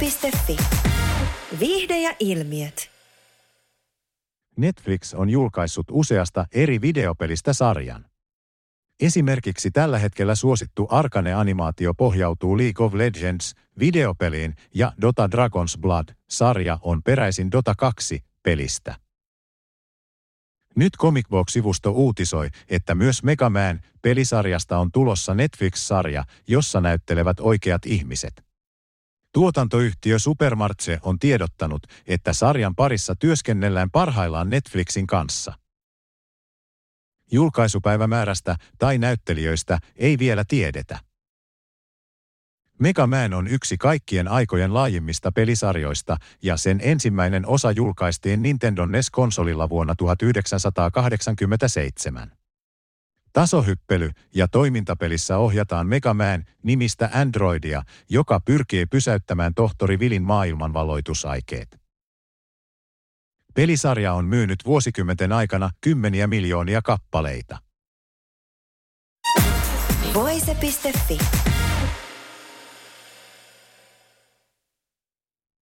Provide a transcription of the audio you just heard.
Voise.fi. Viihde ja ilmiöt. Netflix on julkaissut useasta eri videopelistä sarjan. Esimerkiksi tällä hetkellä suosittu Arkane-animaatio pohjautuu League of Legends videopeliin ja Dota Dragon's Blood-sarja on peräisin Dota 2-pelistä. Nyt Comicbox-sivusto uutisoi, että myös Mega Man pelisarjasta on tulossa Netflix-sarja, jossa näyttelevät oikeat ihmiset. Tuotantoyhtiö Supermarche on tiedottanut, että sarjan parissa työskennellään parhaillaan Netflixin kanssa. Julkaisupäivämäärästä tai näyttelijöistä ei vielä tiedetä. Mega Man on yksi kaikkien aikojen laajimmista pelisarjoista ja sen ensimmäinen osa julkaistiin Nintendo NES-konsolilla vuonna 1987. Tasohyppely ja toimintapelissä ohjataan Mega Man nimistä androidia, joka pyrkii pysäyttämään tohtori Vilin maailmanvaloitusaikeet. Pelisarja on myynyt vuosikymmenten aikana kymmeniä miljoonia kappaleita. Voise.fi.